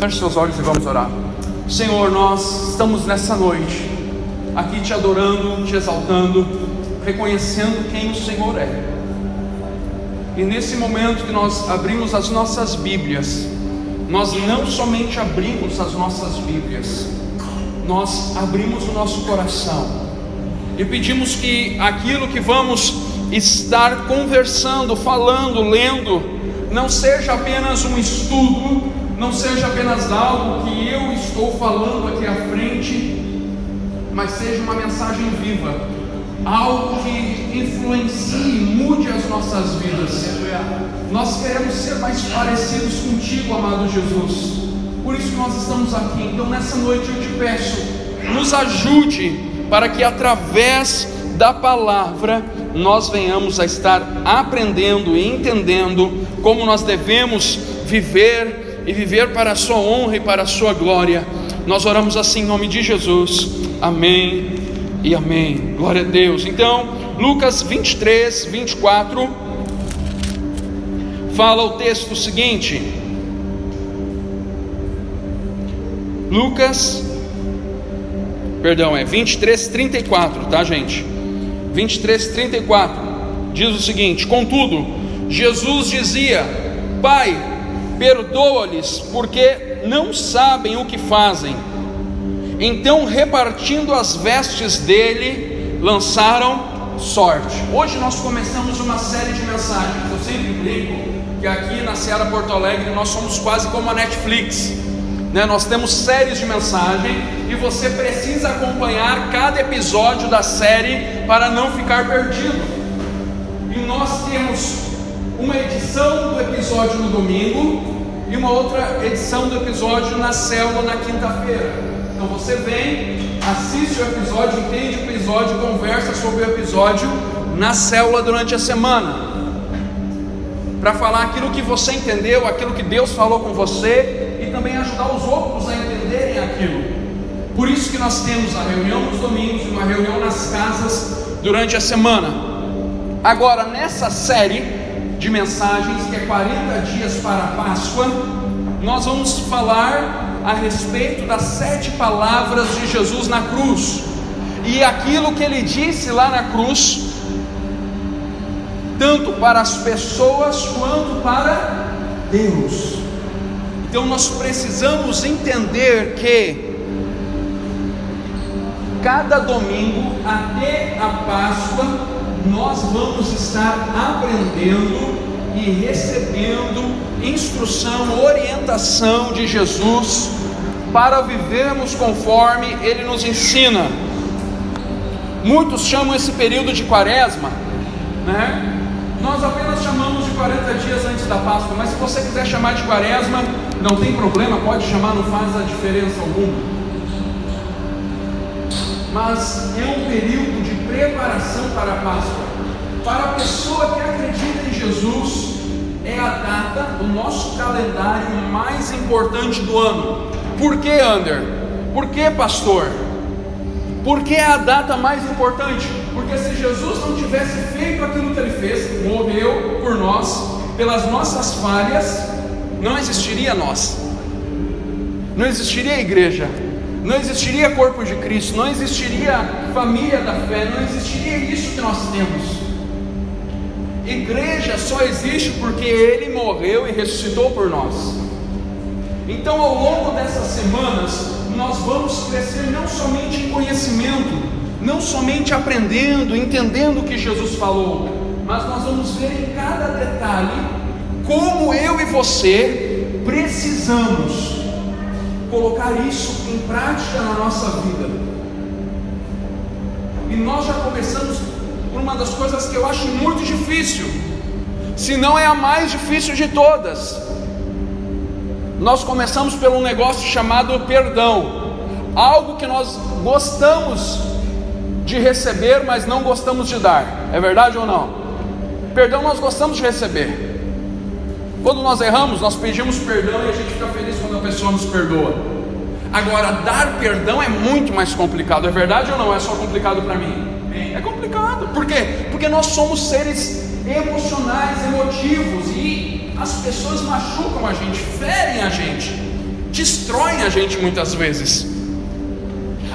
Feche seus olhos e vamos orar. Senhor, nós estamos nessa noite aqui te adorando, te exaltando, reconhecendo quem o Senhor é. E nesse momento que nós abrimos as nossas Bíblias, nós não somente abrimos as nossas Bíblias, nós abrimos o nosso coração e pedimos que aquilo que vamos estar conversando, falando, lendo, não seja apenas um estudo, não seja apenas algo que eu estou falando aqui à frente, mas seja uma mensagem viva, algo que influencie, mude as nossas vidas. Nós queremos ser mais parecidos contigo, amado Jesus. Por isso que nós estamos aqui. Então, nessa noite eu te peço, nos ajude para que através da palavra nós venhamos a estar aprendendo e entendendo como nós devemos viver e viver para a sua honra e para a sua glória. Nós oramos assim em nome de Jesus. Amém e amém. Glória a Deus. Então, Lucas 23, 24, fala o texto seguinte. Lucas, perdão, é 23, 34, tá, gente? 23, 34 diz o seguinte: Contudo, Jesus dizia: Pai, perdoa-lhes, porque não sabem o que fazem. Então, repartindo as vestes dele, lançaram sorte. Hoje nós começamos uma série de mensagens. Eu sempre brinco que aqui na Seara Porto Alegre nós somos quase como a Netflix. Né? Nós temos séries de mensagem e você precisa acompanhar cada episódio da série para não ficar perdido. E nós temos uma edição do episódio no domingo e uma outra edição do episódio na célula na quinta-feira. Então você vem, assiste o episódio, entende o episódio, conversa sobre o episódio na célula durante a semana. Para falar aquilo que você entendeu, aquilo que Deus falou com você e também ajudar os outros a entenderem aquilo. Por isso que nós temos a reunião nos domingos e uma reunião nas casas durante a semana. Agora, nessa série de mensagens, que é 40 dias para a Páscoa, nós vamos falar a respeito das sete palavras de Jesus na cruz e aquilo que ele disse lá na cruz, tanto para as pessoas quanto para Deus. Então nós precisamos entender que cada domingo até a Páscoa nós vamos estar aprendendo e recebendo instrução, orientação de Jesus para vivermos conforme Ele nos ensina. Muitos chamam esse período de quaresma, né? Nós apenas chamamos de 40 dias antes da Páscoa, mas se você quiser chamar de quaresma, não tem problema, pode chamar, não faz a diferença alguma. Mas é um período de preparação para a Páscoa. Para a pessoa que acredita em Jesus, é a data do nosso calendário mais importante do ano. Por que, Ander? Por que, pastor? Porque é a data mais importante. Porque se Jesus não tivesse feito aquilo que ele fez, morreu por nós, pelas nossas falhas, não existiria nós, não existiria a igreja, não existiria corpo de Cristo, não existiria família da fé, não existiria isso que nós temos. Igreja só existe porque Ele morreu e ressuscitou por nós. Então, ao longo dessas semanas, nós vamos crescer não somente em conhecimento, não somente aprendendo, entendendo o que Jesus falou, mas nós vamos ver em cada detalhe como eu e você precisamos colocar isso em prática na nossa vida. E nós já começamos por uma das coisas que eu acho muito difícil, se não é a mais difícil de todas. Nós começamos pelo negócio chamado perdão, algo que nós gostamos de receber, mas não gostamos de dar. É verdade ou não? Perdão nós gostamos de receber. Quando nós erramos, nós pedimos perdão e a gente fica feliz quando a pessoa nos perdoa. Agora, dar perdão é muito mais complicado, é verdade ou não? É só complicado para mim? É complicado. Por quê? Porque nós somos seres emocionais, emotivos e as pessoas machucam a gente, ferem a gente, destroem a gente muitas vezes.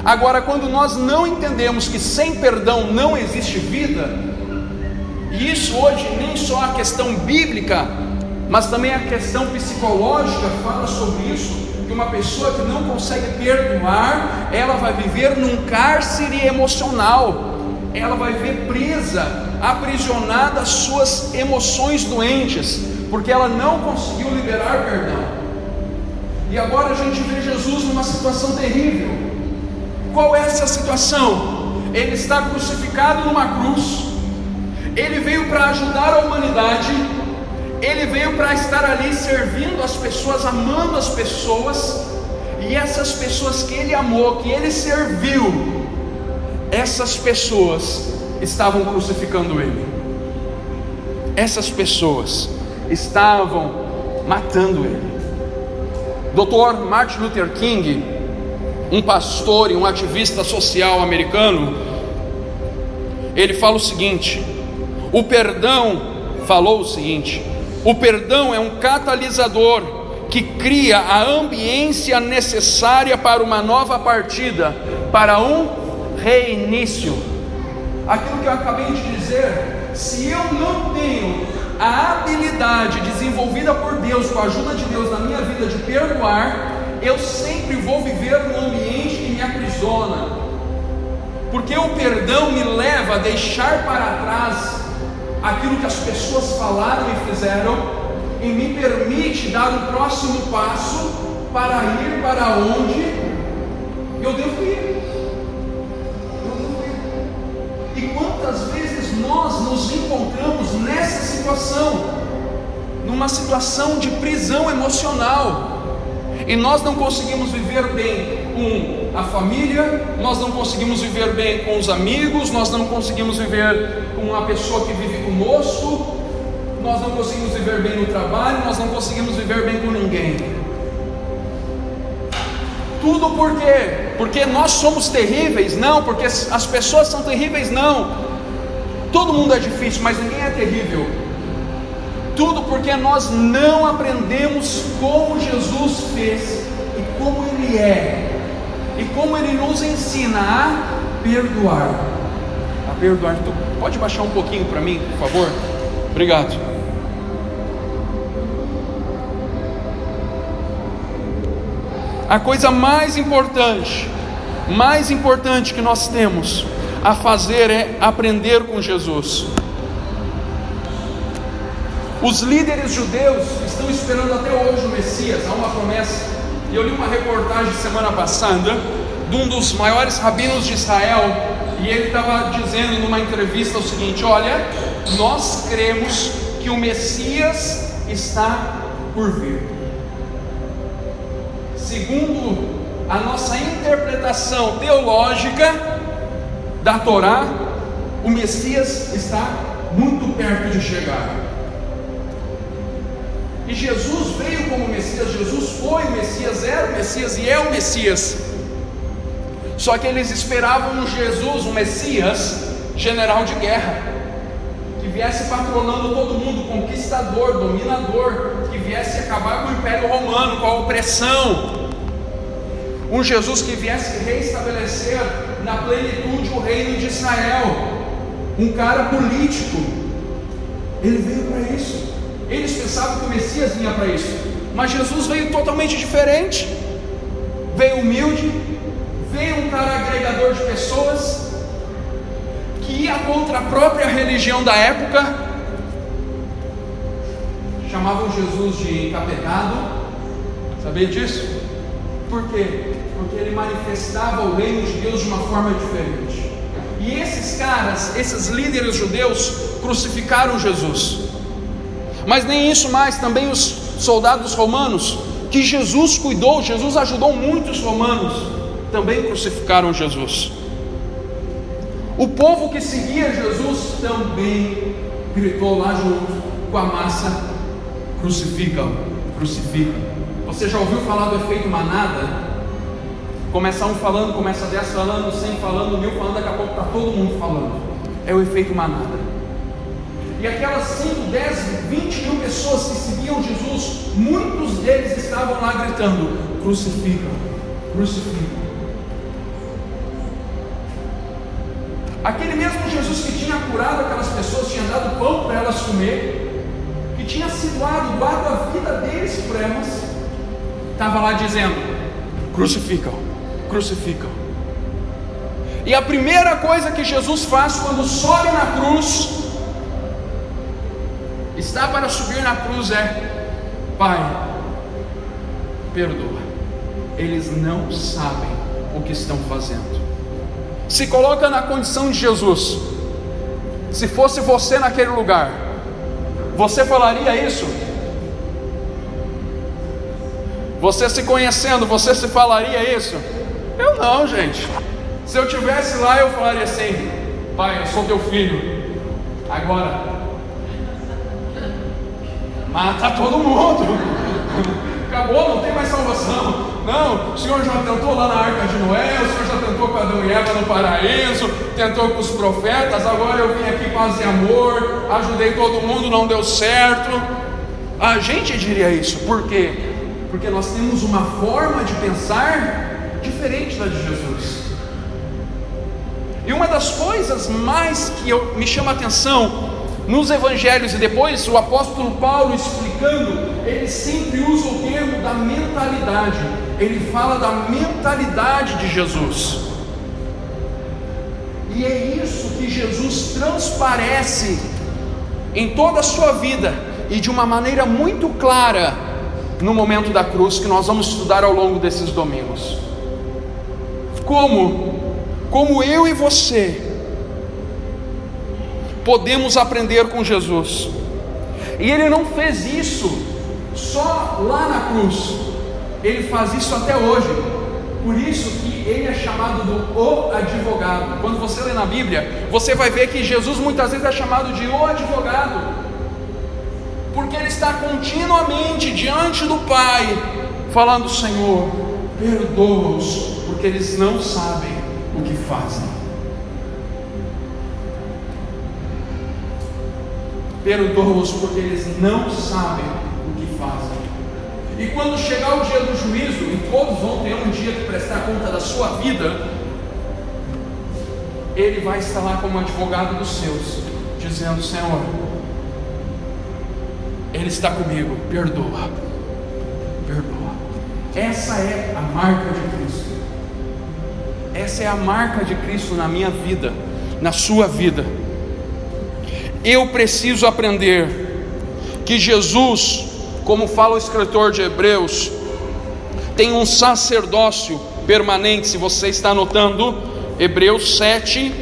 Agora, quando nós não entendemos que sem perdão não existe vida, e isso hoje nem só a questão bíblica, mas também a questão psicológica fala sobre isso, que uma pessoa que não consegue perdoar, ela vai viver num cárcere emocional, ela vai viver presa, aprisionada suas emoções doentes, porque ela não conseguiu liberar perdão. E agora a gente vê Jesus numa situação terrível. Qual é essa situação? Ele está crucificado numa cruz. Ele veio para ajudar a humanidade. Ele veio para estar ali servindo as pessoas, amando as pessoas. E essas pessoas que ele amou, que ele serviu, essas pessoas estavam crucificando ele. Essas pessoas estavam matando ele. Dr. Martin Luther King, um pastor e um ativista social americano, ele fala o seguinte: o perdão, falou o seguinte, o perdão é um catalisador que cria a ambiência necessária para uma nova partida, para um reinício. Aquilo que eu acabei de dizer, se eu não tenho a habilidade desenvolvida por Deus, com a ajuda de Deus na minha vida de perdoar, eu sempre vou viver num ambiente que me aprisiona, porque o perdão me leva a deixar para trás aquilo que as pessoas falaram e fizeram, e me permite dar o próximo passo para ir para onde eu devo ir. E quantas vezes nós nos encontramos nessa situação, numa situação de prisão emocional, e nós não conseguimos viver bem com a família, nós não conseguimos viver bem com os amigos, nós não conseguimos viver com a pessoa que vive conosco, nós não conseguimos viver bem no trabalho, nós não conseguimos viver bem com ninguém. Tudo por quê? Porque nós somos terríveis? Não, porque as pessoas são terríveis? Não. Todo mundo é difícil, mas ninguém é terrível. Tudo porque nós não aprendemos como Jesus fez e como Ele é, e como Ele nos ensina a perdoar. A perdoar. Tu pode baixar um pouquinho para mim, por favor? Obrigado. A coisa mais importante, mais importante que nós temos a fazer é aprender com Jesus. Os líderes judeus estão esperando até hoje o Messias, há uma promessa. E eu li uma reportagem semana passada de um dos maiores rabinos de Israel, e ele estava dizendo numa entrevista o seguinte: Olha, nós cremos que o Messias está por vir. Segundo a nossa interpretação teológica, da Torá, o Messias está muito perto de chegar. E Jesus veio como Messias, Jesus foi o Messias, era o Messias e é o Messias. Só que eles esperavam um Jesus, um Messias, general de guerra, que viesse patrolando todo mundo, conquistador, dominador, que viesse acabar com o Império Romano, com a opressão. Um Jesus que viesse reestabelecer na plenitude o reino de Israel. Um cara político. Ele veio para isso. Eles pensavam que o Messias vinha para isso. Mas Jesus veio totalmente diferente. Veio humilde. Veio um cara agregador de pessoas. Que ia contra a própria religião da época. Chamavam Jesus de encapetado. Sabia disso? Por quê? porque ele manifestava o reino de Deus de uma forma diferente. E esses caras, esses líderes judeus, crucificaram Jesus. Mas nem isso mais, também os soldados romanos, que Jesus cuidou, Jesus ajudou muitos romanos, também crucificaram Jesus. O povo que seguia Jesus também gritou lá junto com a massa: crucifica, crucifica. Você já ouviu falar do efeito manada? Começa um falando, começa dez falando, cem falando, mil falando, daqui a pouco está todo mundo falando. É o efeito manada. E aquelas 5, 10, 20 mil pessoas que seguiam Jesus, muitos deles estavam lá gritando: crucificam, crucificam. Aquele mesmo Jesus que tinha curado aquelas pessoas, tinha dado pão para elas comer, que tinha sido doado, doado a vida deles por elas, estava lá dizendo: crucificam, crucificam. E a primeira coisa que Jesus faz quando sobe na cruz, está para subir na cruz, é: Pai, perdoa, eles não sabem o que estão fazendo. Se coloca na condição de Jesus. Se fosse você naquele lugar, você falaria isso? Você se conhecendo, você se falaria isso? Eu não, gente. Se eu tivesse lá, eu falaria assim: Pai, eu sou teu filho. Agora, mata todo mundo. Acabou, não tem mais salvação. Não, o Senhor já tentou lá na arca de Noé, o Senhor já tentou com Adão e Eva no paraíso, tentou com os profetas, agora eu vim aqui paz e amor, ajudei todo mundo, não deu certo. A gente diria isso, por quê? Porque nós temos uma forma de pensar diferente da de Jesus. E uma das coisas mais que eu, me chama a atenção nos evangelhos e depois o apóstolo Paulo explicando, ele sempre usa o termo da mentalidade. Ele fala da mentalidade de Jesus. E é isso que Jesus transparece em toda a sua vida e de uma maneira muito clara no momento da cruz que nós vamos estudar ao longo desses domingos. Como como eu e você podemos aprender com Jesus. E ele não fez isso só lá na cruz, ele faz isso até hoje. Por isso que ele é chamado do o advogado. Quando você lê na Bíblia, você vai ver que Jesus muitas vezes é chamado de o advogado. Porque ele está continuamente diante do Pai, falando: Senhor, perdoa-os, porque eles não sabem o que fazem. Perdoa-os porque eles não sabem o que fazem. E quando chegar o dia do juízo, e todos vão ter um dia que prestar conta da sua vida, ele vai estar lá como advogado dos seus, dizendo: Senhor, Ele está comigo, perdoa, perdoa. Essa é a marca de Cristo. Essa é a marca de Cristo na minha vida, na sua vida eu preciso aprender que Jesus, como fala o escritor de Hebreus, tem um sacerdócio permanente. Se você está anotando, Hebreus 7,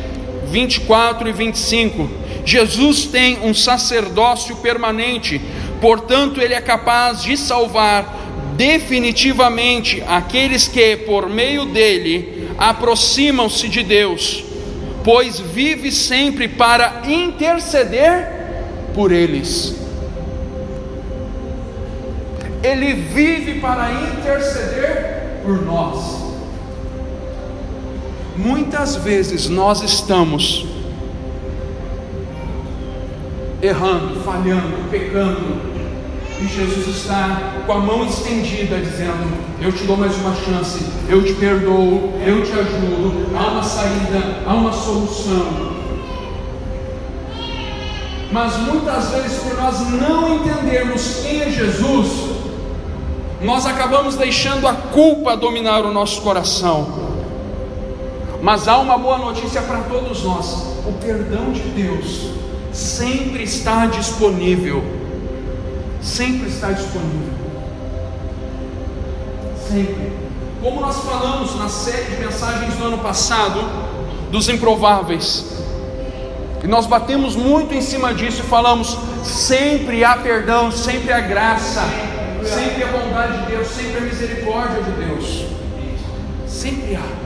24 e 25. Jesus tem um sacerdócio permanente, portanto, ele é capaz de salvar definitivamente aqueles que, por meio dele, aproximam-se de Deus pois vive sempre para interceder por eles. Ele vive para interceder por nós. Muitas vezes nós estamos errando, falhando, pecando, e Jesus está com a mão estendida, dizendo: Eu te dou mais uma chance, eu te perdoo, eu te ajudo. Há uma saída, há uma solução. Mas muitas vezes, por nós não entendermos quem é Jesus, nós acabamos deixando a culpa dominar o nosso coração. Mas há uma boa notícia para todos nós: o perdão de Deus sempre está disponível sempre está disponível. Sempre. Como nós falamos na série de mensagens do ano passado, dos improváveis, e nós batemos muito em cima disso e falamos: sempre há perdão, sempre há graça, sempre há bondade de Deus, sempre há misericórdia de Deus. Sempre há.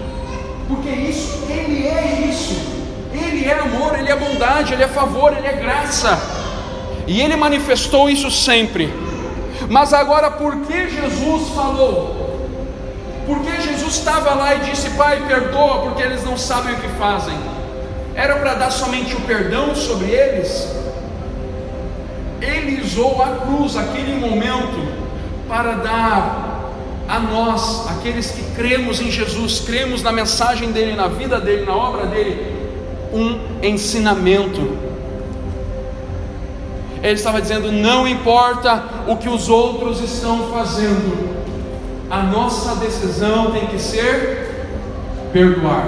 Porque isso, Ele é isso. Ele é amor, Ele é bondade, Ele é favor, Ele é graça. E ele manifestou isso sempre. Mas agora, por que Jesus falou? Porque Jesus estava lá e disse: Pai, perdoa, porque eles não sabem o que fazem. Era para dar somente o perdão sobre eles? Ele usou a cruz, aquele momento, para dar a nós, aqueles que cremos em Jesus, cremos na mensagem dele, na vida dele, na obra dele, um ensinamento. Ele estava dizendo: não importa o que os outros estão fazendo, a nossa decisão tem que ser perdoar.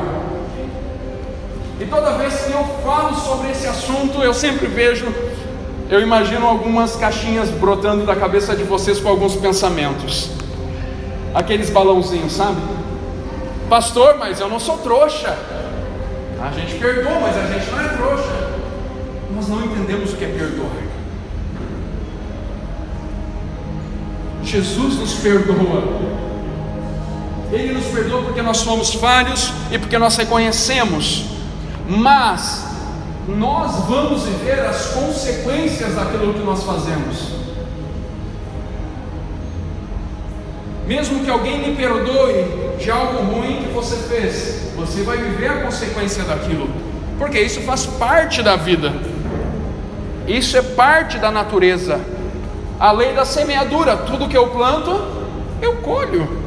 E toda vez que eu falo sobre esse assunto, eu sempre vejo, eu imagino algumas caixinhas brotando da cabeça de vocês com alguns pensamentos. Aqueles balãozinhos, sabe? Pastor, mas eu não sou trouxa. A gente perdoa, mas a gente não é trouxa. Nós não entendemos o que é perdoar. Jesus nos perdoa. Ele nos perdoa porque nós somos falhos e porque nós reconhecemos. Mas nós vamos viver as consequências daquilo que nós fazemos. Mesmo que alguém lhe perdoe de algo ruim que você fez, você vai viver a consequência daquilo, porque isso faz parte da vida, isso é parte da natureza. A lei da semeadura: tudo que eu planto, eu colho.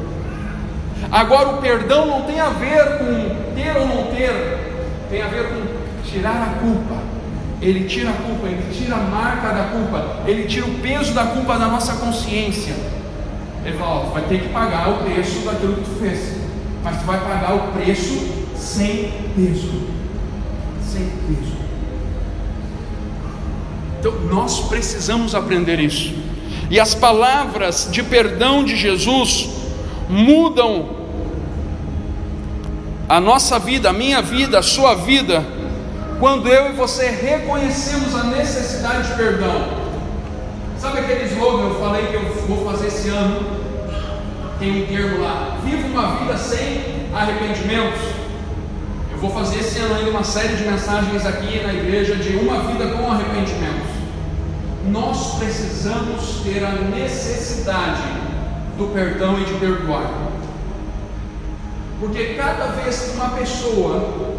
Agora, o perdão não tem a ver com ter ou não ter, tem a ver com tirar a culpa. Ele tira a culpa, ele tira a marca da culpa, ele tira o peso da culpa da nossa consciência. Ele fala: ó, vai ter que pagar o preço daquilo que tu fez, mas tu vai pagar o preço sem peso. Sem peso. Então nós precisamos aprender isso. E as palavras de perdão de Jesus mudam a nossa vida, a minha vida, a sua vida, quando eu e você reconhecemos a necessidade de perdão. Sabe aquele slogan que eu falei que eu vou fazer esse ano? Tem um termo lá: viva uma vida sem arrependimentos. Eu vou fazer esse ano ainda uma série de mensagens aqui na igreja de uma vida com arrependimentos nós precisamos ter a necessidade do perdão e de perdoar. Porque cada vez que uma pessoa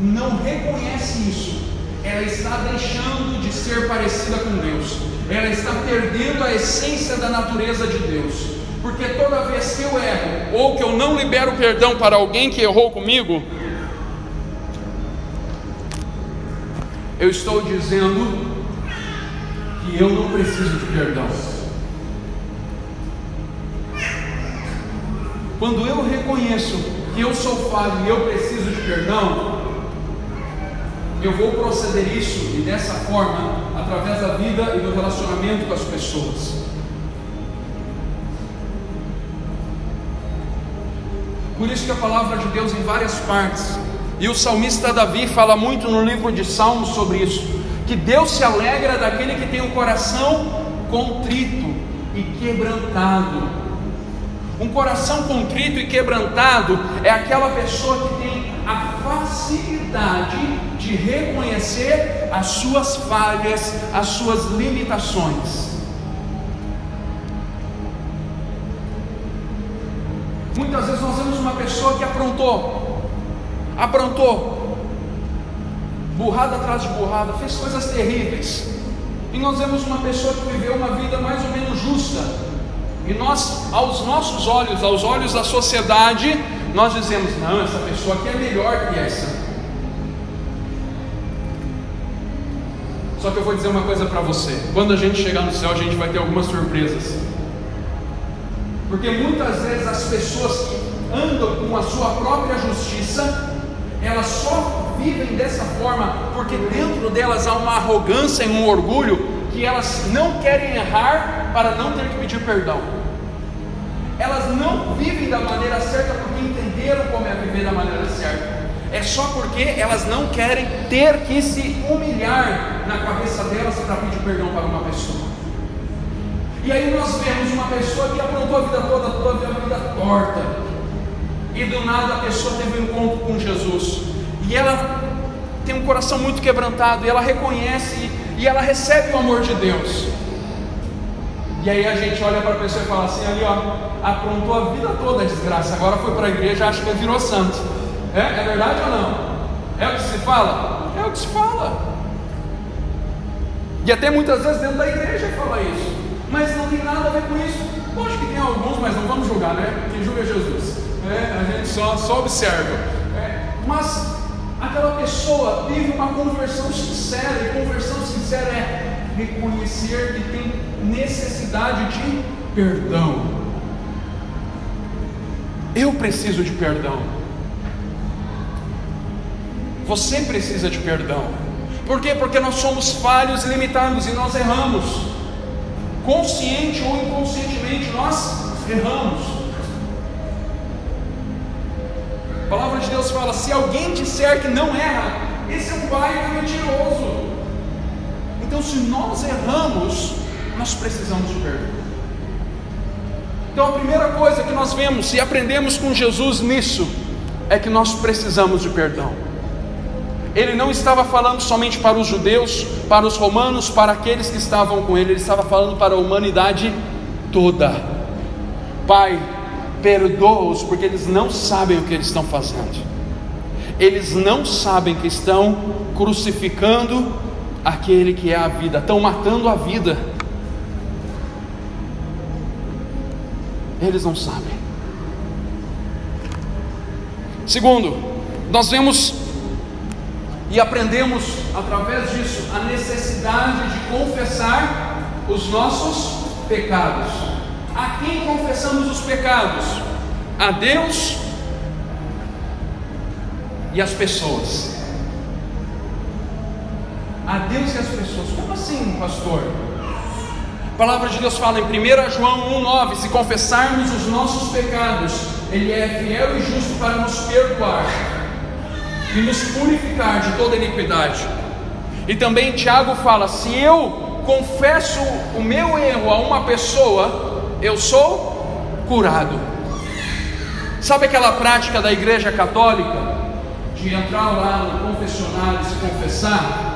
não reconhece isso, ela está deixando de ser parecida com Deus, ela está perdendo a essência da natureza de Deus. Porque toda vez que eu erro, ou que eu não libero perdão para alguém que errou comigo, eu estou dizendo que eu não preciso de perdão. Quando eu reconheço que eu sou falho e eu preciso de perdão, eu vou proceder isso e dessa forma, através da vida e do relacionamento com as pessoas. Por isso que a palavra de Deus em várias partes, e o salmista Davi fala muito no livro de Salmos sobre isso que Deus se alegra daquele que tem o um coração contrito e quebrantado. Um coração contrito e quebrantado é aquela pessoa que tem a facilidade de reconhecer as suas falhas, as suas limitações. Muitas vezes nós vemos uma pessoa que aprontou, aprontou, burrada atrás de burrada, fez coisas terríveis. E nós vemos uma pessoa que viveu uma vida mais ou menos justa. E nós, aos nossos olhos, aos olhos da sociedade, nós dizemos: não, essa pessoa aqui é melhor que essa. Só que eu vou dizer uma coisa para você: quando a gente chegar no céu, a gente vai ter algumas surpresas. Porque muitas vezes as pessoas que andam com a sua própria justiça, elas só vivem dessa forma porque dentro delas há uma arrogância e um orgulho que elas não querem errar para não ter que pedir perdão. Elas não vivem da maneira certa porque entenderam como é viver da maneira certa. É só porque elas não querem ter que se humilhar na cabeça delas para pedir perdão para uma pessoa. E aí nós vemos uma pessoa que aprontou a vida toda, toda a vida torta. E do nada a pessoa teve um encontro com Jesus e ela tem um coração muito quebrantado, e ela reconhece e ela recebe o amor de Deus. E aí a gente olha para a pessoa e fala assim: ali ó, aprontou a vida toda a desgraça, agora foi para a igreja, acha que virou santo. É, é verdade ou não? É o que se fala? É o que se fala. E até muitas vezes dentro da igreja fala isso. Mas não tem nada a ver com isso. Lógico que tem alguns, mas não vamos julgar, né? Quem julga é Jesus. É, a gente só, só observa. É, mas aquela pessoa teve uma conversão sincera, e conversão sincera é reconhecer que tem necessidade de perdão. Eu preciso de perdão. Você precisa de perdão. Por quê? Porque nós somos falhos e limitados e nós erramos. Consciente ou inconscientemente, nós erramos. A palavra de Deus fala: se alguém disser que não erra, esse é um pai mentiroso. Então, se nós erramos, nós precisamos de perdão. Então, a primeira coisa que nós vemos e aprendemos com Jesus nisso é que nós precisamos de perdão. Ele não estava falando somente para os judeus, para os romanos, para aqueles que estavam com ele, ele estava falando para a humanidade toda. Pai, perdoa-os, porque eles não sabem o que eles estão fazendo. Eles não sabem que estão crucificando aquele que é a vida, estão matando a vida. Eles não sabem. Segundo, nós vemos e aprendemos através disso a necessidade de confessar os nossos pecados. A quem confessamos os pecados? A Deus e as pessoas. A Deus e as pessoas. Como assim, pastor? A palavra de Deus fala em 1 João 1,9: Se confessarmos os nossos pecados, Ele é fiel e justo para nos perdoar e nos purificar de toda iniquidade. E também Tiago fala: se eu confesso o meu erro a uma pessoa, eu sou curado. Sabe aquela prática da igreja católica de entrar lá no confessionário e se confessar?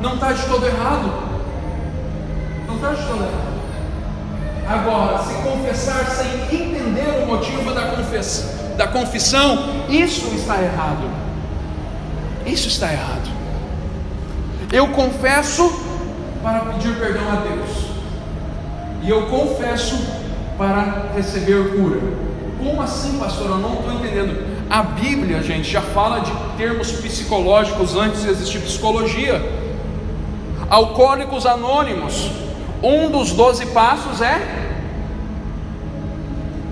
Não está de todo errado. Não está de todo errado. Agora, se confessar sem entender o motivo da confissão, da confissão, isso está errado. Isso está errado. Eu confesso para pedir perdão a Deus. E eu confesso para receber cura. Como assim, pastor? Eu não estou entendendo. A Bíblia, gente, já fala de termos psicológicos antes de existir psicologia. Alcoólicos anônimos. Um dos doze passos é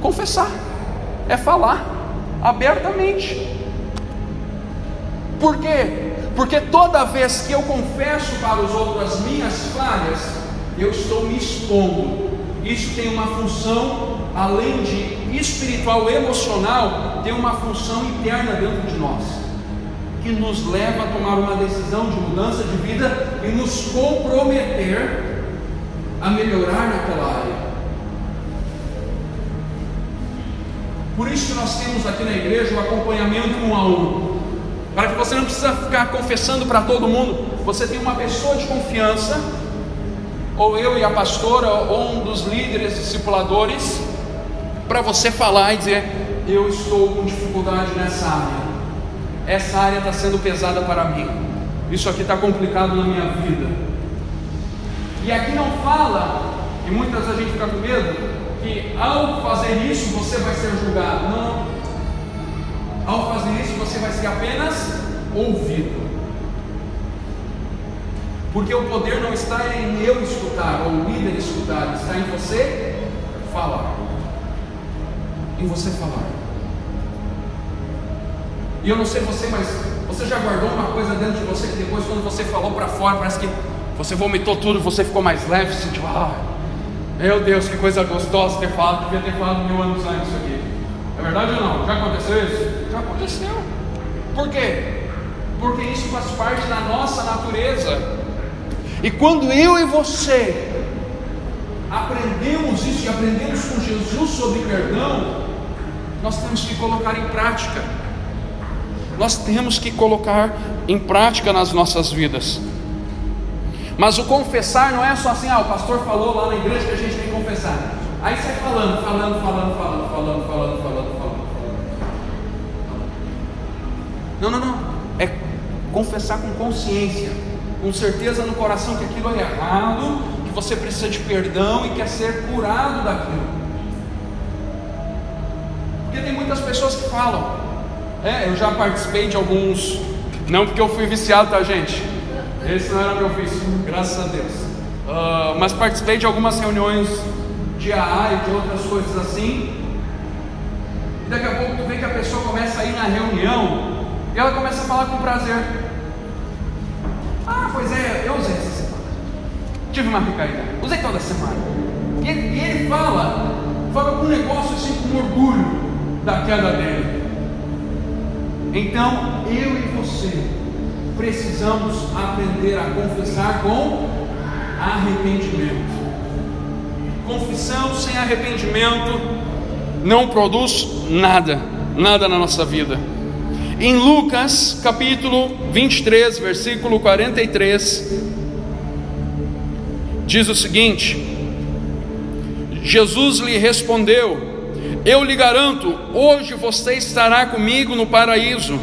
confessar, é falar abertamente. Por quê? Porque toda vez que eu confesso para os outros as minhas falhas, eu estou me expondo. Isso tem uma função, além de espiritual, emocional, tem uma função interna dentro de nós, que nos leva a tomar uma decisão de mudança de vida e nos comprometer a melhorar naquela área. Por isso que nós temos aqui na igreja o acompanhamento um a um. Para que você não precisa ficar confessando para todo mundo. Você tem uma pessoa de confiança, ou eu e a pastora, ou um dos líderes discipuladores, para você falar e dizer: Eu estou com dificuldade nessa área. Essa área está sendo pesada para mim. Isso aqui está complicado na minha vida. E aqui não fala, e muitas a gente fica com medo, que ao fazer isso você vai ser julgado. Não. Ao fazer isso você vai ser apenas ouvido. Porque o poder não está em eu escutar ou o líder escutar, está em você falar. Em você falar. E eu não sei você, mas você já guardou uma coisa dentro de você que depois, quando você falou para fora, parece que você vomitou tudo, você ficou mais leve, sentiu, ah, meu Deus, que coisa gostosa ter falado, devia ter falado mil anos antes isso aqui. É verdade ou não? Já aconteceu isso? Já aconteceu. Por quê? Porque isso faz parte da nossa natureza. E quando eu e você aprendemos isso e aprendemos com Jesus sobre perdão, nós temos que colocar em prática. Nós temos que colocar em prática nas nossas vidas. Mas o confessar não é só assim, ah, o pastor falou lá na igreja que a gente tem que confessar. Aí sai falando, falando, falando, falando, falando, falando, falando, falando. Não, não, não. É confessar com consciência. Com certeza no coração que aquilo é errado, que você precisa de perdão e quer ser curado daquilo. Porque tem muitas pessoas que falam, é, eu já participei de alguns, não porque eu fui viciado, tá gente? Esse não era meu vício, graças a Deus. Uh, mas participei de algumas reuniões de AA e de outras coisas assim. E daqui a pouco tu vê que a pessoa começa a ir na reunião e ela começa a falar com prazer. Ah, pois é, eu usei essa semana. Tive uma recaída, usei toda semana. E ele, e ele fala, fala com um negócio assim, com orgulho da queda dele. Então, eu e você precisamos aprender a confessar com arrependimento. Confissão sem arrependimento não produz nada, nada na nossa vida. Em Lucas capítulo 23, versículo 43, diz o seguinte: Jesus lhe respondeu: Eu lhe garanto, hoje você estará comigo no paraíso.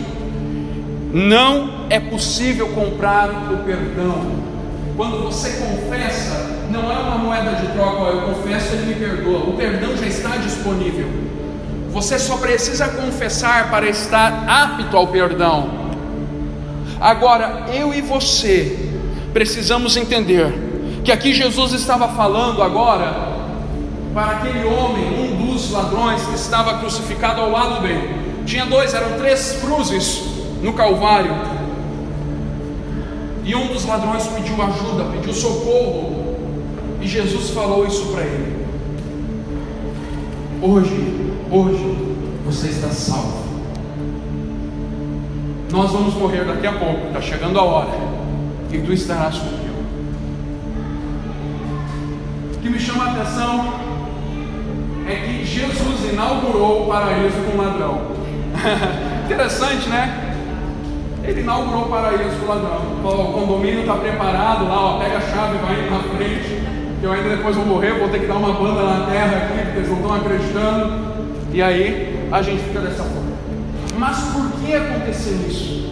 Não é possível comprar o perdão. Quando você confessa, não é uma moeda de troca, eu confesso, ele me perdoa. O perdão já está disponível. Você só precisa confessar para estar apto ao perdão. Agora, eu e você precisamos entender que aqui Jesus estava falando agora para aquele homem, um dos ladrões que estava crucificado ao lado dele. Tinha dois, eram três cruzes no Calvário. E um dos ladrões pediu ajuda, pediu socorro. E Jesus falou isso para ele. Hoje, hoje, você está salvo. Nós vamos morrer daqui a pouco, está chegando a hora. E tu estarás comigo. O que me chama a atenção é que Jesus inaugurou o paraíso com o ladrão. Interessante, né? Ele inaugurou o paraíso com o ladrão. O condomínio está preparado lá, ó, pega a chave e vai na frente. Que eu ainda depois vou morrer, vou ter que dar uma banda na terra aqui, porque eles não estão acreditando. E aí a gente fica dessa forma. Mas por que aconteceu isso?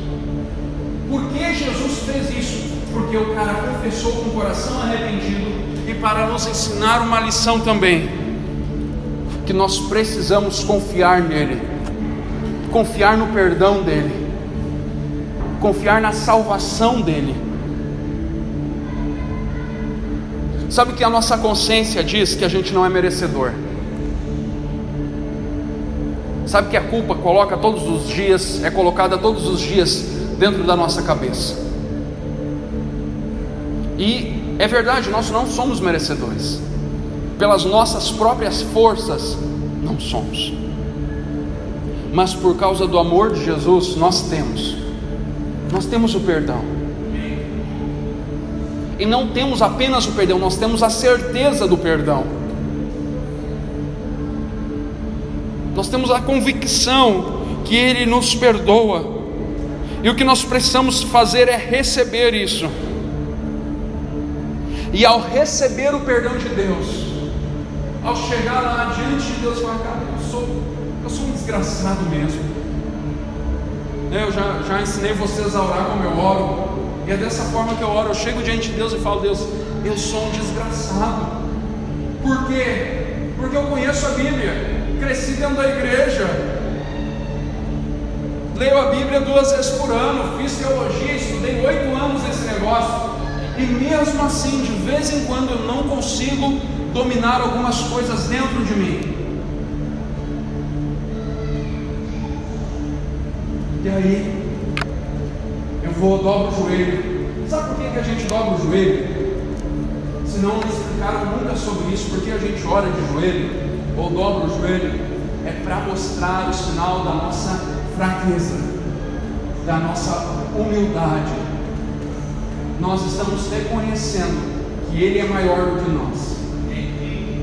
Por que Jesus fez isso? Porque o cara confessou com o coração arrependido e para nos ensinar uma lição também que nós precisamos confiar nele, confiar no perdão dele, confiar na salvação dele. Sabe que a nossa consciência diz que a gente não é merecedor. Sabe que a culpa coloca todos os dias, é colocada todos os dias dentro da nossa cabeça. E é verdade, nós não somos merecedores pelas nossas próprias forças, não somos. Mas por causa do amor de Jesus, nós temos. Nós temos o perdão. E não temos apenas o perdão, nós temos a certeza do perdão. Nós temos a convicção que Ele nos perdoa. E o que nós precisamos fazer é receber isso. E ao receber o perdão de Deus, ao chegar lá diante de Deus, falar, cara, eu sou, eu sou um desgraçado mesmo. Né, eu já, já ensinei vocês a orar como eu oro, e é dessa forma que eu oro. Eu chego diante de Deus e falo, Deus, eu sou um desgraçado. Por quê? Porque eu conheço a Bíblia, cresci dentro da igreja, leio a Bíblia duas vezes por ano, fiz teologia, estudei oito anos nesse negócio, e mesmo assim, de vez em quando, eu não consigo dominar algumas coisas dentro de mim. E aí, eu vou, dobro o joelho. Sabe por que, que a gente dobra o joelho? Se não me explicaram nunca sobre isso, porque a gente ora de joelho, ou dobra o joelho, é para mostrar o sinal da nossa fraqueza, da nossa humildade. Nós estamos reconhecendo que Ele é maior do que nós.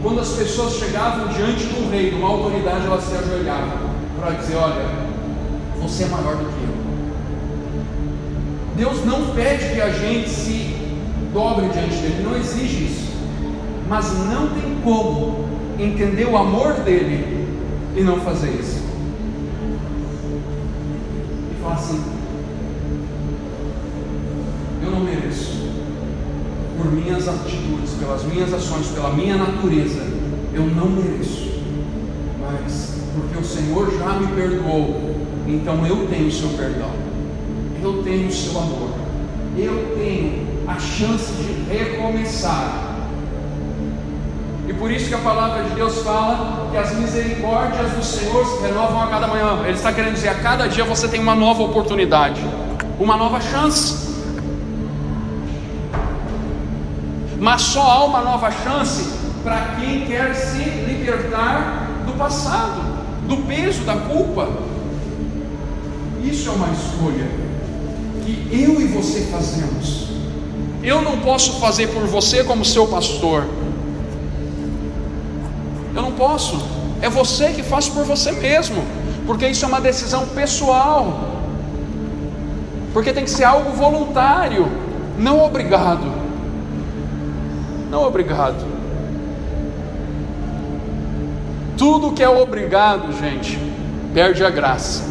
Quando as pessoas chegavam diante do rei, de uma autoridade, elas se ajoelhavam para dizer: Olha, você é maior do que eu. Deus não pede que a gente se dobre diante dele, não exige isso. Mas não tem como entender o amor dele e não fazer isso. E falar assim: Eu não mereço. Por minhas atitudes, pelas minhas ações, pela minha natureza, eu não mereço. Mas porque o Senhor já me perdoou, então eu tenho o seu perdão. Eu tenho o seu amor. Eu tenho a chance de recomeçar por isso que a palavra de Deus fala que as misericórdias do Senhor se renovam a cada manhã. Ele está querendo dizer, a cada dia você tem uma nova oportunidade, uma nova chance. Mas só há uma nova chance para quem quer se libertar do passado, do peso, da culpa. Isso é uma escolha que eu e você fazemos. Eu não posso fazer por você como seu pastor. Eu não posso. É você que faz por você mesmo, porque isso é uma decisão pessoal. Porque tem que ser algo voluntário, não obrigado. Não obrigado. Tudo que é obrigado, gente, perde a graça,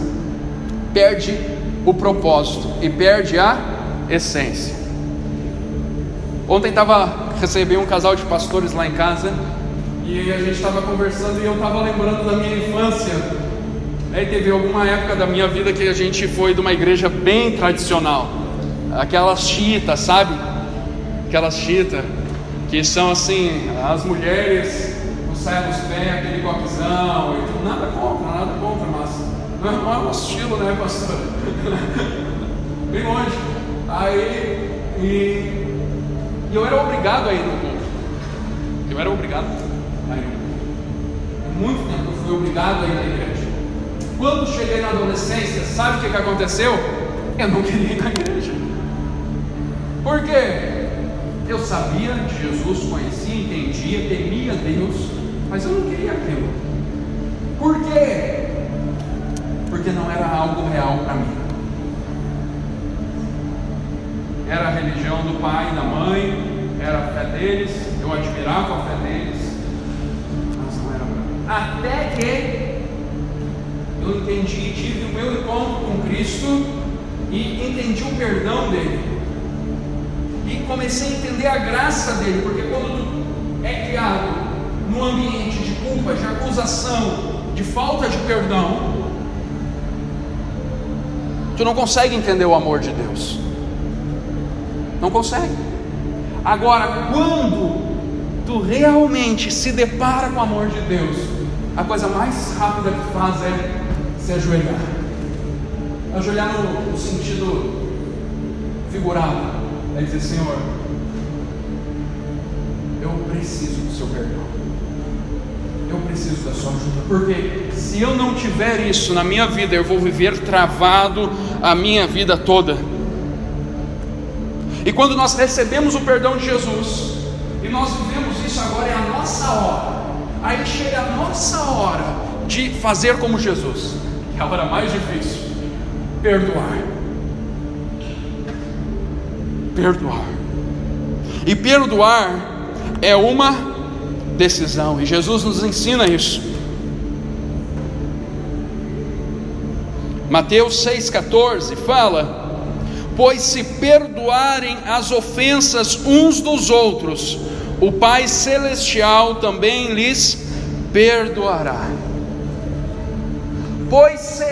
perde o propósito e perde a essência. Ontem estava recebendo um casal de pastores lá em casa e a gente estava conversando e eu estava lembrando da minha infância. Aí teve alguma época da minha vida que a gente foi de uma igreja bem tradicional, aquelas chitas, sabe? Aquelas chitas que são assim, as mulheres com saia nos pés, aquele coquezão e. Nada contra, nada contra, mas não é o nosso estilo, né, pastor? bem longe. Aí, e, e eu era obrigado a ir no culto. Eu era obrigado muito tempo eu fui obrigado a ir na igreja. Quando cheguei na adolescência, sabe o que, que aconteceu? Eu não queria ir na igreja. Por quê? Eu sabia de Jesus, conhecia, entendia, temia Deus, mas eu não queria aquilo. Por quê? Porque não era algo real para mim. Era a religião do pai e da mãe, era a fé deles, eu admirava a fé deles, até que eu entendi, tive o meu encontro com Cristo e entendi o perdão dele. E comecei a entender a graça dele, porque quando é criado num ambiente de culpa, de acusação, de falta de perdão, tu não consegue entender o amor de Deus. Não consegue. Agora, quando tu realmente se depara com o amor de Deus, a coisa mais rápida que faz é se ajoelhar. Ajoelhar no, no sentido figurado. É dizer, Senhor, eu preciso do seu perdão. Eu preciso da sua ajuda. Porque se eu não tiver isso na minha vida, eu vou viver travado a minha vida toda. E quando nós recebemos o perdão de Jesus, e nós vivemos isso agora, é a nossa hora Aí chega a nossa hora de fazer como Jesus, que é a hora mais difícil: perdoar. Perdoar. E perdoar é uma decisão, e Jesus nos ensina isso. Mateus 6,14 fala: Pois se perdoarem as ofensas uns dos outros, o Pai Celestial também lhes perdoará. Pois se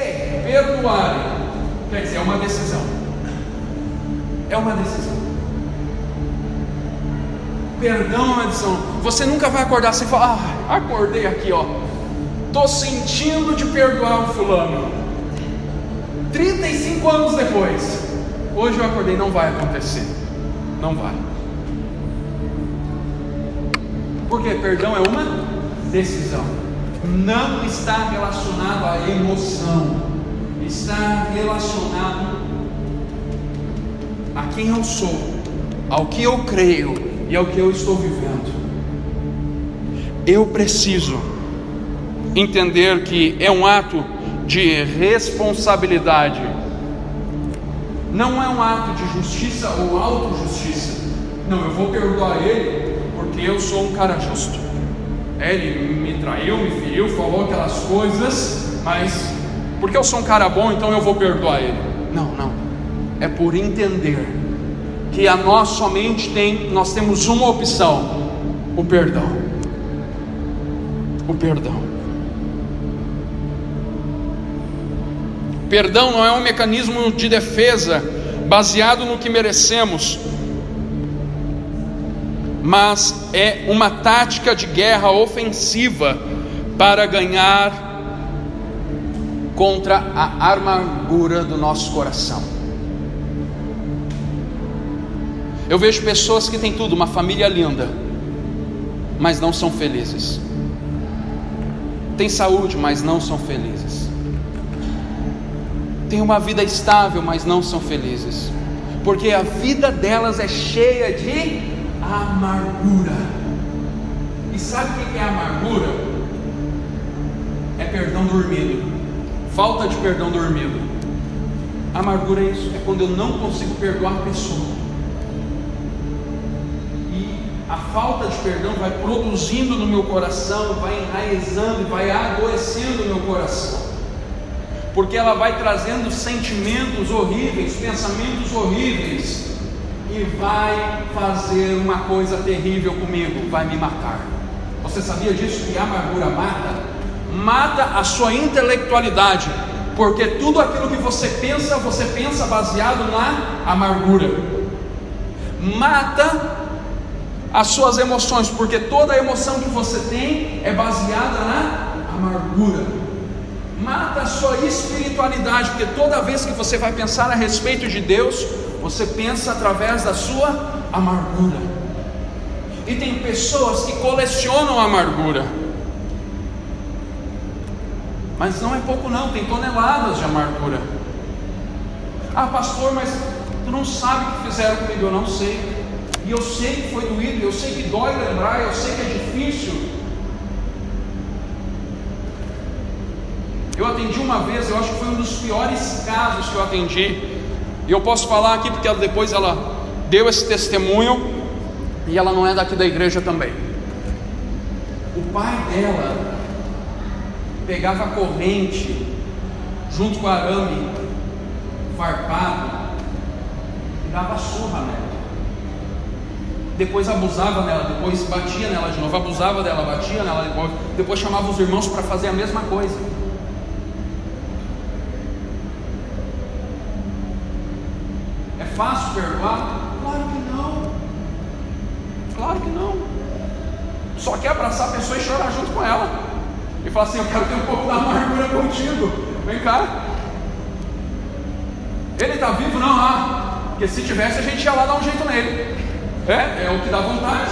perdoarem, quer dizer, é uma decisão. É uma decisão. Perdão é uma decisão. Você nunca vai acordar assim e falar: Ah, acordei aqui, ó. Estou sentindo de perdoar o fulano. 35 anos depois, hoje eu acordei, não vai acontecer. Não vai. Porque perdão é uma decisão. Não está relacionado à emoção. Está relacionado a quem eu sou, ao que eu creio e ao que eu estou vivendo. Eu preciso entender que é um ato de responsabilidade. Não é um ato de justiça ou autojustiça. Não, eu vou perdoar ele porque eu sou um cara justo. Ele me traiu, me feriu, falou aquelas coisas, mas porque eu sou um cara bom, então eu vou perdoar ele. Não, não. É por entender que a nós somente tem, nós temos uma opção: o perdão. O perdão. Perdão não é um mecanismo de defesa baseado no que merecemos, mas é uma tática de guerra ofensiva para ganhar contra a amargura do nosso coração. Eu vejo pessoas que têm tudo, uma família linda, mas não são felizes. Tem saúde, mas não são felizes. Tem uma vida estável, mas não são felizes. Porque a vida delas é cheia de amargura. E sabe o que é amargura? É perdão dormido. Falta de perdão dormido. Amargura é isso, é quando eu não consigo perdoar a pessoa. E a falta de perdão vai produzindo no meu coração, vai enraizando vai adoecendo o meu coração. Porque ela vai trazendo sentimentos horríveis, pensamentos horríveis, e vai fazer uma coisa terrível comigo, vai me matar. Você sabia disso? Que a amargura mata? mata a sua intelectualidade, porque tudo aquilo que você pensa, você pensa baseado na amargura. Mata as suas emoções, porque toda emoção que você tem é baseada na amargura. Mata a sua espiritualidade, porque toda vez que você vai pensar a respeito de Deus, você pensa através da sua amargura. E tem pessoas que colecionam amargura. Mas não é pouco não, tem toneladas de amargura. Ah, pastor, mas tu não sabe o que fizeram comigo, eu não sei. E eu sei que foi doído, eu sei que dói lembrar, eu sei que é difícil. Eu atendi uma vez, eu acho que foi um dos piores casos que eu atendi. E eu posso falar aqui porque ela, depois ela deu esse testemunho e ela não é daqui da igreja também. O pai dela pegava a corrente junto com arame farpado e dava surra nela. Depois abusava nela, depois batia nela de novo, abusava dela, batia nela, depois, depois chamava os irmãos para fazer a mesma coisa. É fácil perdoar? Claro que não. Claro que não. Só quer abraçar a pessoa e chorar junto com ela e fala assim: Eu quero ter um pouco da amargura contigo. Vem cá. Ele está vivo? Não, ah, porque se tivesse a gente ia lá dar um jeito nele. É, é o que dá vontade.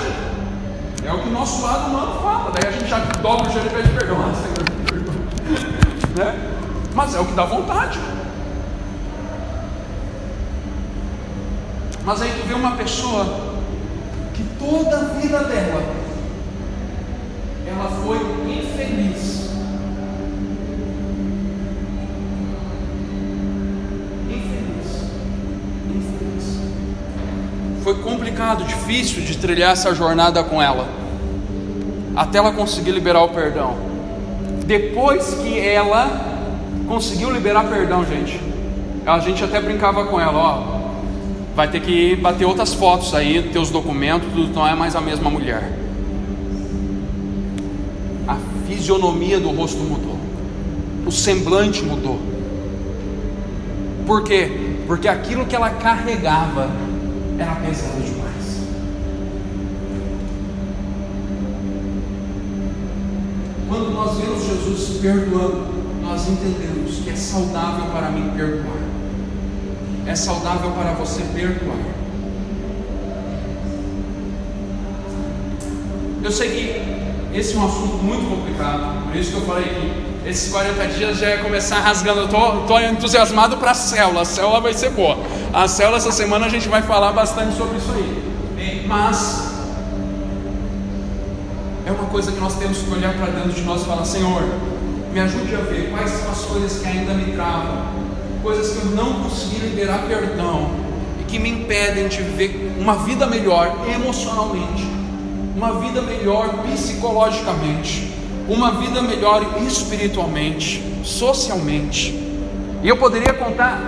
É o que o nosso lado humano fala. Daí a gente já dobra o joelho e pede perdão. Ah, Senhor, né? Mas é o que dá vontade. Mas aí tu vê uma pessoa que toda a vida dela ela foi infeliz. Infeliz. Infeliz. Foi complicado, difícil de trilhar essa jornada com ela, até ela conseguir liberar o perdão. Depois que ela conseguiu liberar perdão, gente, a gente até brincava com ela, ó, vai ter que bater outras fotos aí, teus documentos, não é mais a mesma mulher fisionomia do rosto mudou, o semblante mudou. Por quê? Porque aquilo que ela carregava era pesado demais. Quando nós vemos Jesus perdoando, nós entendemos que é saudável para mim perdoar. É saudável para você perdoar. Eu sei que esse é um assunto muito complicado, por isso que eu falei que esses 40 dias já ia começar rasgando. Eu estou entusiasmado para a célula, a célula vai ser boa. A célula essa semana a gente vai falar bastante sobre isso aí. Mas é uma coisa que nós temos que olhar para dentro de nós e falar: Senhor, me ajude a ver quais são as coisas que ainda me travam, coisas que eu não consegui liberar perdão e que me impedem de viver uma vida melhor emocionalmente uma vida melhor psicologicamente, uma vida melhor espiritualmente, socialmente. E eu poderia contar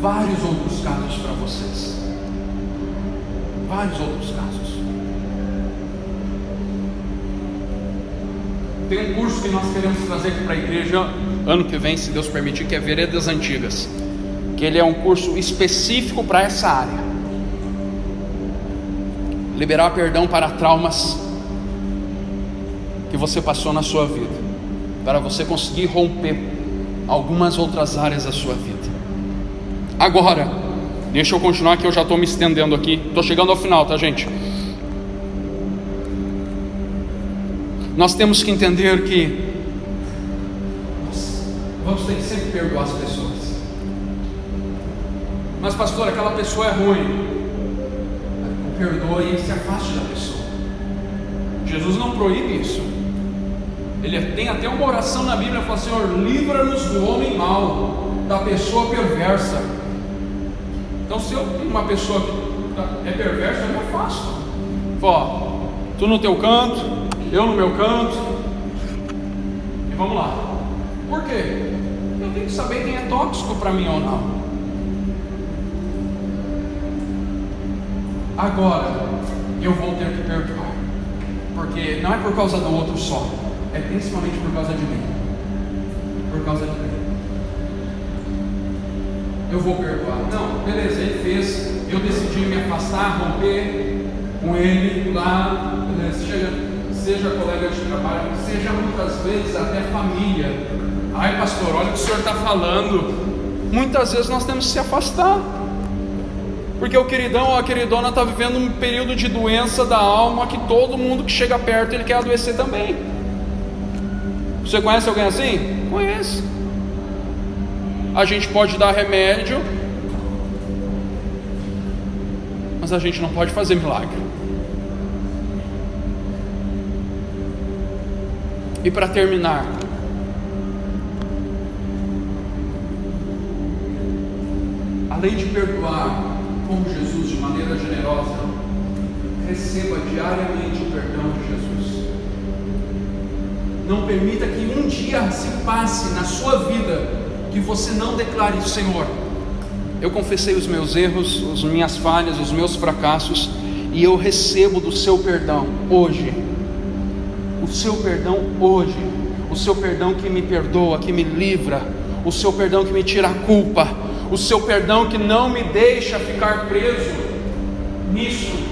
vários outros casos para vocês. vários outros casos. Tem um curso que nós queremos trazer aqui para a igreja ano que vem, se Deus permitir, que é Veredas Antigas. Que ele é um curso específico para essa área. Liberar perdão para traumas que você passou na sua vida, para você conseguir romper algumas outras áreas da sua vida. Agora, deixa eu continuar que eu já estou me estendendo aqui. Estou chegando ao final, tá, gente? Nós temos que entender que vamos ter que sempre perdoar as pessoas. Mas, pastor, aquela pessoa é ruim. Perdoe e se afaste da pessoa. Jesus não proíbe isso. Ele tem até uma oração na Bíblia, fala: Senhor, livra-nos do homem mau, da pessoa perversa. Então, se eu uma pessoa que tá, é perversa, eu me afasto. Ó, tu no teu canto, eu no meu canto. E vamos lá. Por quê? Eu tenho que saber quem é tóxico para mim ou não. Agora, eu vou ter que perdoar. Porque não é por causa do outro só é principalmente por causa de mim. Por causa de mim. Eu vou perdoar. Não, beleza, ele fez. Eu decidi me afastar, romper com ele lá. Seja, seja colega de trabalho, seja muitas vezes até família. Ai, pastor, olha o que o senhor está falando. Muitas vezes nós temos que se afastar. Porque o queridão ou a queridona está vivendo um período de doença da alma que todo mundo que chega perto ele quer adoecer também. Você conhece alguém assim? Conhece. A gente pode dar remédio, mas a gente não pode fazer milagre. E para terminar, além de perdoar como Jesus de maneira generosa, receba diariamente o perdão de Jesus. Não permita que um dia se passe na sua vida que você não declare: Senhor, eu confessei os meus erros, as minhas falhas, os meus fracassos, e eu recebo do seu perdão hoje. O seu perdão hoje. O seu perdão que me perdoa, que me livra. O seu perdão que me tira a culpa. O seu perdão que não me deixa ficar preso nisso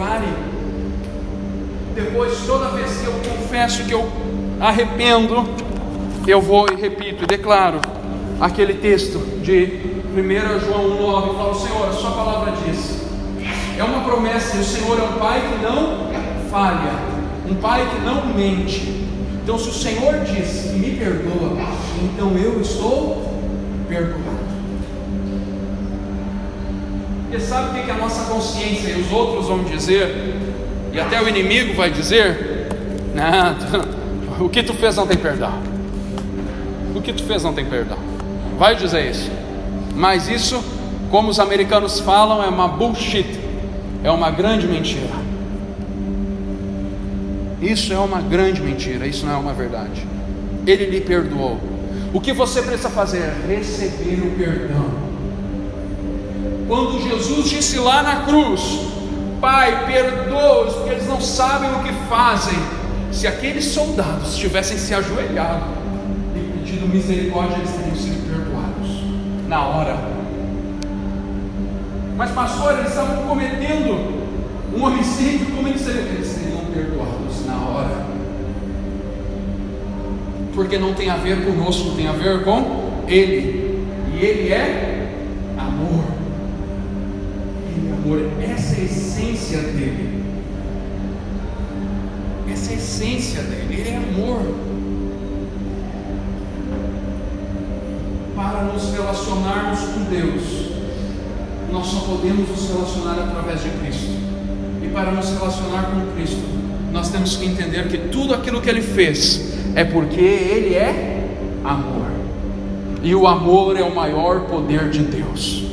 declare. Depois, toda vez que eu confesso que eu arrependo, eu vou e repito e declaro aquele texto de 1 João 9, fala, Senhor, a sua palavra diz, é uma promessa, e o Senhor é um Pai que não falha, um Pai que não mente. Então, se o Senhor diz me perdoa, então eu estou perdoado. Porque sabe o que, a nossa consciência e os outros vão dizer, e até o inimigo vai dizer: não, o que tu fez não tem perdão. O que tu fez não tem perdão. Vai dizer isso. Mas isso, como os americanos falam, é uma bullshit, é uma grande mentira. Isso é uma grande mentira, isso não é uma verdade. Ele lhe perdoou. O que você precisa fazer é receber o perdão quando Jesus disse lá na cruz: Pai, perdoa-os, porque eles não sabem o que fazem. Se aqueles soldados tivessem se ajoelhado e pedido misericórdia, eles teriam sido perdoados na hora. Mas, pastor, eles estavam cometendo um homicídio, como eles seriam? Perdoados Porque não tem a ver conosco, tem a ver com Ele. E Ele é amor amor, essa é a essência dele. Essa é a essência dele, ele é amor. Para nos relacionarmos com Deus, nós só podemos nos relacionar através de Cristo. E para nos relacionar com Cristo, nós temos que entender que tudo aquilo que Ele fez é porque Ele é amor. E o amor é o maior poder de Deus.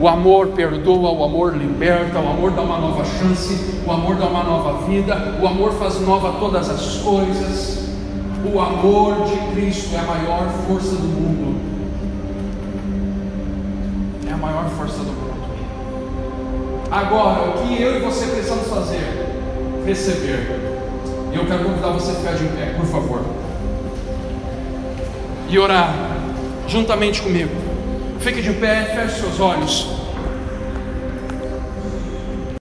O amor perdoa, o amor liberta, o amor dá uma nova chance, o amor dá uma nova vida, o amor faz nova todas as coisas. O amor de Cristo é a maior força do mundo. maior força do mundo. Agora, o que eu e você precisamos fazer? Receber. E eu quero convidar você a ficar de pé, por favor. E orar juntamente comigo. Fique de pé, feche seus olhos.